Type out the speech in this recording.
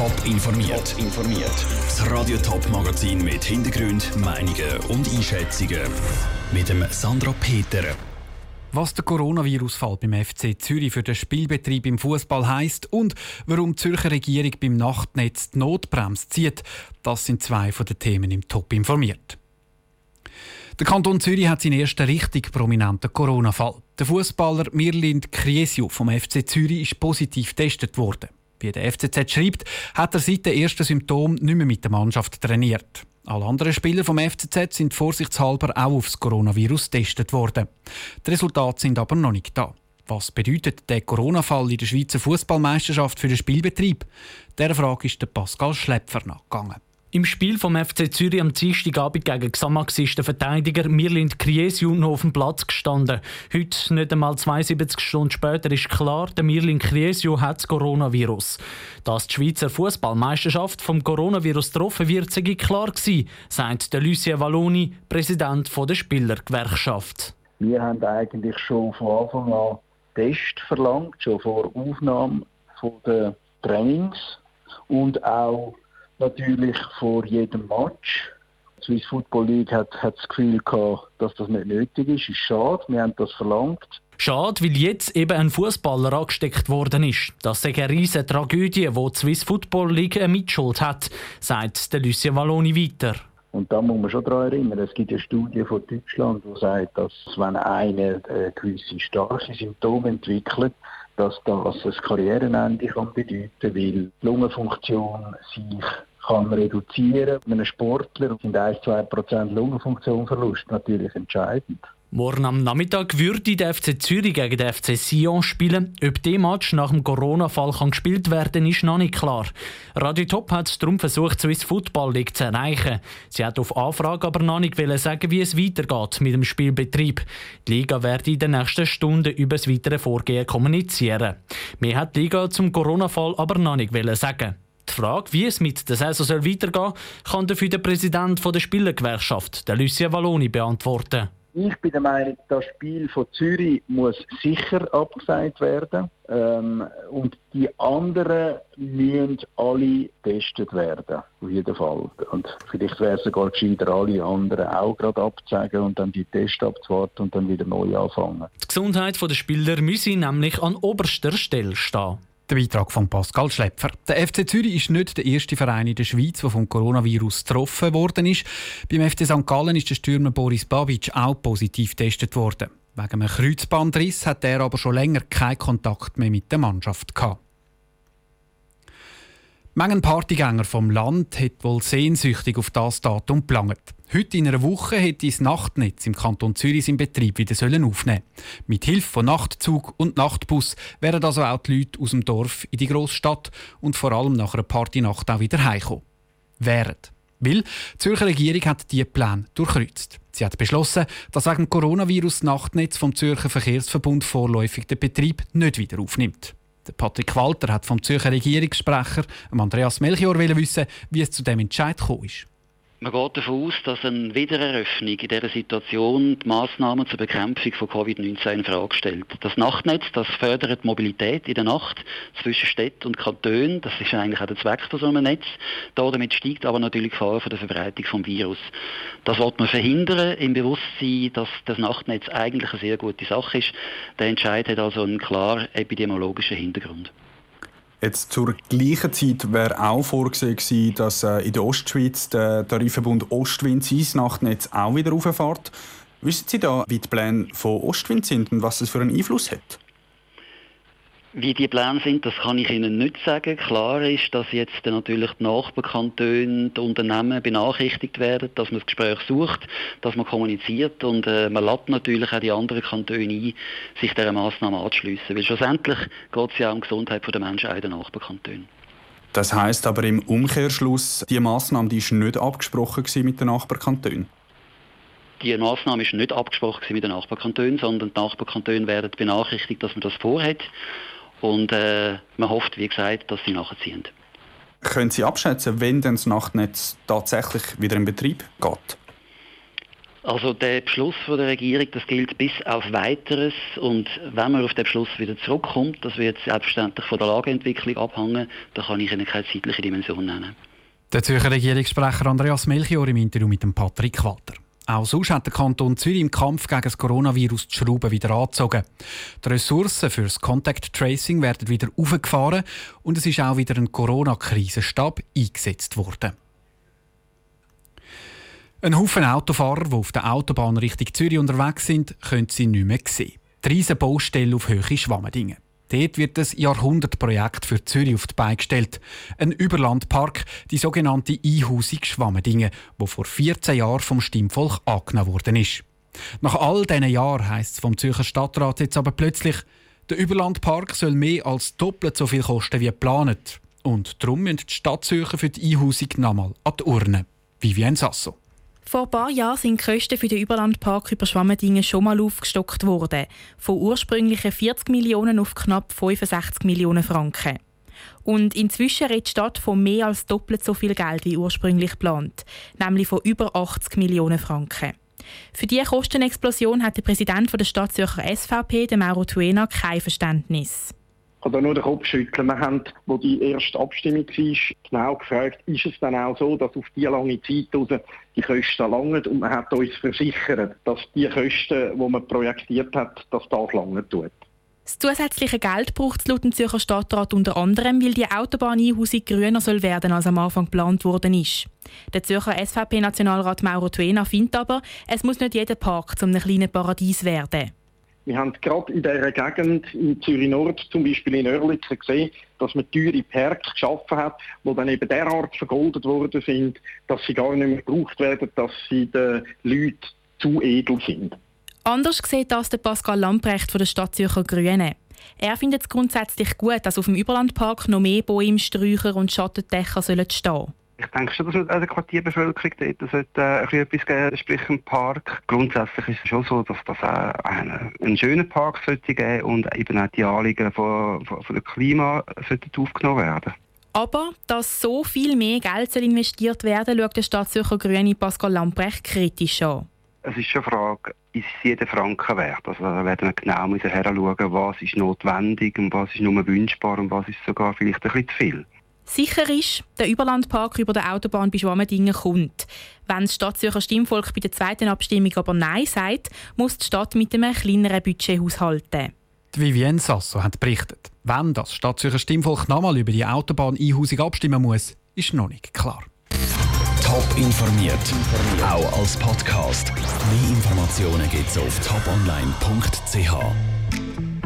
Top informiert. informiert. Das Radio Top Magazin mit Hintergrund, Meinungen und Einschätzungen mit dem Sandra Peter. Was der Coronavirus-Fall beim FC Zürich für den Spielbetrieb im Fußball heißt und warum die Zürcher Regierung beim Nachtnetz die Notbremse zieht, das sind zwei von den Themen im Top informiert. Der Kanton Zürich hat seinen ersten richtig prominenten Corona-Fall. Der Fußballer Mirlind Kriesio vom FC Zürich ist positiv getestet worden. Wie der FCZ schreibt, hat er seit den ersten Symptomen nicht mehr mit der Mannschaft trainiert. Alle anderen Spieler vom FCZ sind vorsichtshalber auch aufs Coronavirus getestet worden. Die Resultate sind aber noch nicht da. Was bedeutet der Corona-Fall in der Schweizer Fußballmeisterschaft für den Spielbetrieb? Der Frage ist der Pascal Schläpfer nachgegangen. Im Spiel vom FC Zürich am Dienstagabend gegen Xamax ist der Verteidiger Mirlind Kriesiu noch auf dem Platz gestanden. Heute, nicht einmal 72 Stunden später, ist klar, der Mirlind Kriesiu hat das Coronavirus. Dass die Schweizer Fußballmeisterschaft vom Coronavirus getroffen wird, sei klar gewesen, sagt der Lucien Valloni, Präsident der Spielergewerkschaft. Wir haben eigentlich schon von Anfang an Test verlangt, schon vor Aufnahme der Trainings und auch natürlich vor jedem Match. Die Swiss Football League hat, hat das Gefühl gehabt, dass das nicht nötig ist. Ist schade, wir haben das verlangt. Schade, weil jetzt eben ein Fußballer angesteckt worden ist. Das ist eine riesige Tragödie, die die Swiss Football League eine Mitschuld hat, sagt der Lucien Valloni weiter. Und da muss man schon daran erinnern, es gibt eine Studie von Deutschland, die sagt, dass wenn einer äh, gewisse starke Symptome entwickelt, dass das ein Karrierenende kann bedeuten kann, weil die Lungenfunktion sich kann reduzieren. Bei einem Sportler sind 1-2% Lungenfunktionverlust natürlich entscheidend. Morgen am Nachmittag würde der FC Zürich gegen den FC Sion spielen. Ob der Match nach dem Corona-Fall gespielt werden ist noch nicht klar. Radio Top hat darum versucht, Swiss Football League zu erreichen. Sie hat auf Anfrage aber noch nicht sagen, wie es weitergeht mit dem Spielbetrieb. Die Liga werde in den nächsten Stunden über das weitere Vorgehen kommunizieren. Mehr hat die Liga zum Corona-Fall aber noch nicht sagen. Die Frage, wie es mit der Saison weitergehen soll, kann dafür der Präsident der Spielergewerkschaft, der Lucien Valloni, beantworten. Ich bin der Meinung, das Spiel von Zürich muss sicher abgesagt werden. Ähm, und die anderen müssen alle getestet werden. Auf jeden Fall. Und vielleicht wäre es sogar gescheiter, alle anderen auch gerade abzusagen und dann die Tests abzuwarten und dann wieder neu anfangen. Die Gesundheit der Spieler müsse nämlich an oberster Stelle stehen. Der Beitrag von Pascal Schläpfer. Der FC Zürich ist nicht der erste Verein in der Schweiz, der vom Coronavirus getroffen worden ist. Beim FC St. Gallen ist der Stürmer Boris Babic auch positiv getestet worden. Wegen einem Kreuzbandriss hat er aber schon länger keinen Kontakt mehr mit der Mannschaft gehabt. Mengen Partygänger vom Land hat wohl sehnsüchtig auf das Datum gelangt. Heute in einer Woche hätte das Nachtnetz im Kanton Zürich seinen Betrieb wieder aufnehmen Mit Hilfe von Nachtzug und Nachtbus wären also auch die Leute aus dem Dorf in die Großstadt und vor allem nach einer Partynacht auch wieder heimkommen. Wären. Weil die Zürcher Regierung hat diese Pläne durchkreuzt. Sie hat beschlossen, dass wegen Coronavirus das Nachtnetz vom Zürcher Verkehrsverbund vorläufig den Betrieb nicht wieder aufnimmt. Der Patrick Walter hat vom Zürcher Regierungssprecher Andreas Melchior wissen, wie es zu dem Entscheid gekommen ist. Man geht davon aus, dass eine Wiedereröffnung in dieser Situation die Massnahmen zur Bekämpfung von Covid-19 in Frage stellt. Das Nachtnetz, das fördert Mobilität in der Nacht zwischen Städten und Kantonen. Das ist eigentlich auch der Zweck von so einem Netz. Damit steigt aber natürlich die Gefahr von der Verbreitung des Virus. Das wird man verhindern im Bewusstsein, dass das Nachtnetz eigentlich eine sehr gute Sache ist. Der Entscheid hat also einen klar epidemiologischen Hintergrund. Jetzt zur gleichen Zeit wäre auch vorgesehen gewesen, dass äh, in der Ostschweiz der Tarifverbund Ostwind sein Nachtnetz auch wieder rauffährt. Wissen Sie da, wie die Pläne von Ostwind sind und was es für einen Einfluss hat? Wie die Pläne sind, das kann ich Ihnen nicht sagen. Klar ist, dass jetzt natürlich die Nachbarkantone, die Unternehmen benachrichtigt werden, dass man das Gespräch sucht, dass man kommuniziert und äh, man lädt natürlich auch die anderen Kantone ein, sich dieser Massnahme anzuschliessen. Weil schlussendlich geht es ja um die Gesundheit der Menschen in den Nachbarkantonen. Das heißt aber im Umkehrschluss, die Massnahme die ist nicht abgesprochen mit den Nachbarkantonen? Die Massnahme ist nicht abgesprochen mit den Nachbarkantonen, sondern die Nachbarkantone werden benachrichtigt, dass man das vorhat. Und äh, man hofft, wie gesagt, dass sie nachziehen. Können Sie abschätzen, wenn denn das Nachtnetz tatsächlich wieder in Betrieb geht? Also der Beschluss von der Regierung, das gilt bis auf Weiteres und wenn man auf den Beschluss wieder zurückkommt, das wird selbstverständlich von der Lageentwicklung abhängen, da kann ich Ihnen keine zeitliche Dimension nennen. Der Zürcher Regierungssprecher Andreas Melchior im Interview mit dem Patrick Walter. Auch sonst hat der Kanton Zürich im Kampf gegen das Coronavirus die Schrauben wieder angezogen. Die Ressourcen für das Contact Tracing werden wieder aufgefahren und es ist auch wieder ein Corona-Krisenstab eingesetzt worden. Ein Haufen Autofahrer, die auf der Autobahn Richtung Zürich unterwegs sind, können sie nicht mehr sehen. Die riesen Baustelle auf Höhe Schwammendingen. Dort wird das Jahrhundertprojekt für Zürich auf die Beine gestellt. Ein Überlandpark, die sogenannte Einhausung Schwammendingen, wo vor 14 Jahren vom Stimmvolk angenommen worden ist. Nach all diesen Jahren heisst es vom Zürcher Stadtrat jetzt aber plötzlich, der Überlandpark soll mehr als doppelt so viel kosten wie geplant. Und darum müssen die Stadtzürcher für die Einhausung nochmal an die Urne. Vivien Sasso. Vor ein paar Jahren sind die Kosten für den Überlandpark über Schwammendingen schon mal aufgestockt worden. Von ursprünglichen 40 Millionen auf knapp 65 Millionen Franken. Und inzwischen redet die Stadt von mehr als doppelt so viel Geld wie ursprünglich geplant, nämlich von über 80 Millionen Franken. Für diese Kostenexplosion hat der Präsident der Stadt SVP, Mauro Tuena, kein Verständnis. Kann da nur den Kopf schütteln. Wir haben, wo die erste Abstimmung war, genau gefragt, ist es dann auch so, dass auf diese lange Zeit raus die Kosten langen und man hat uns versichert, dass die Kosten, die man projektiert hat, dass das lange tut. Das zusätzliche Geld braucht es laut dem Zürcher Stadtrat unter anderem, weil die Autobahneinhausung grüner soll werden als am Anfang geplant worden ist. Der Zürcher SVP-Nationalrat Mauro Tuena findet aber, es muss nicht jeder Park zu einem kleinen Paradies werden. Wir haben gerade in dieser Gegend, in Zürich Nord, zum Beispiel in Oerlikon, gesehen, dass man teure Parks geschaffen hat, die dann eben derart vergoldet worden sind, dass sie gar nicht mehr gebraucht werden, dass sie den Leuten zu edel sind. Anders sieht das der Pascal Lamprecht von der Stadt Zürcher Grünen. Er findet es grundsätzlich gut, dass auf dem Überlandpark noch mehr Bäume, Sträucher und Schattendächer stehen sollen. Ich denke schon, dass eine Quartierbevölkerung dort sollte, äh, etwas geben, sprich ein Park. Grundsätzlich ist es schon so, dass das auch einen, einen schönen Park sollte geben und eben auch die Anliegen von, von, von dem Klima sollten aufgenommen werden. Aber dass so viel mehr Geld soll investiert werden schaut der Stadtzürcher Grüne Pascal Lamprecht kritisch an. Es ist schon eine Frage, ist es jeden Franken wert? Also da werden wir genau müssen heranschauen, was ist notwendig und was ist nur wünschbar und was ist sogar vielleicht ein bisschen zu viel. Sicher ist, der Überlandpark über der Autobahn bei Schwammendingen kommt. Wenn das Stadtzürcher Stimmvolk bei der zweiten Abstimmung aber Nein sagt, muss die Stadt mit einem kleineren Budget haushalten. Die Vivienne Sasso hat berichtet. Wenn das Stadtzürcher Stimmvolk nochmal über die Autobahn-Einhausung abstimmen muss, ist noch nicht klar. Top informiert, auch als Podcast. Mehr Informationen gibt es auf toponline.ch.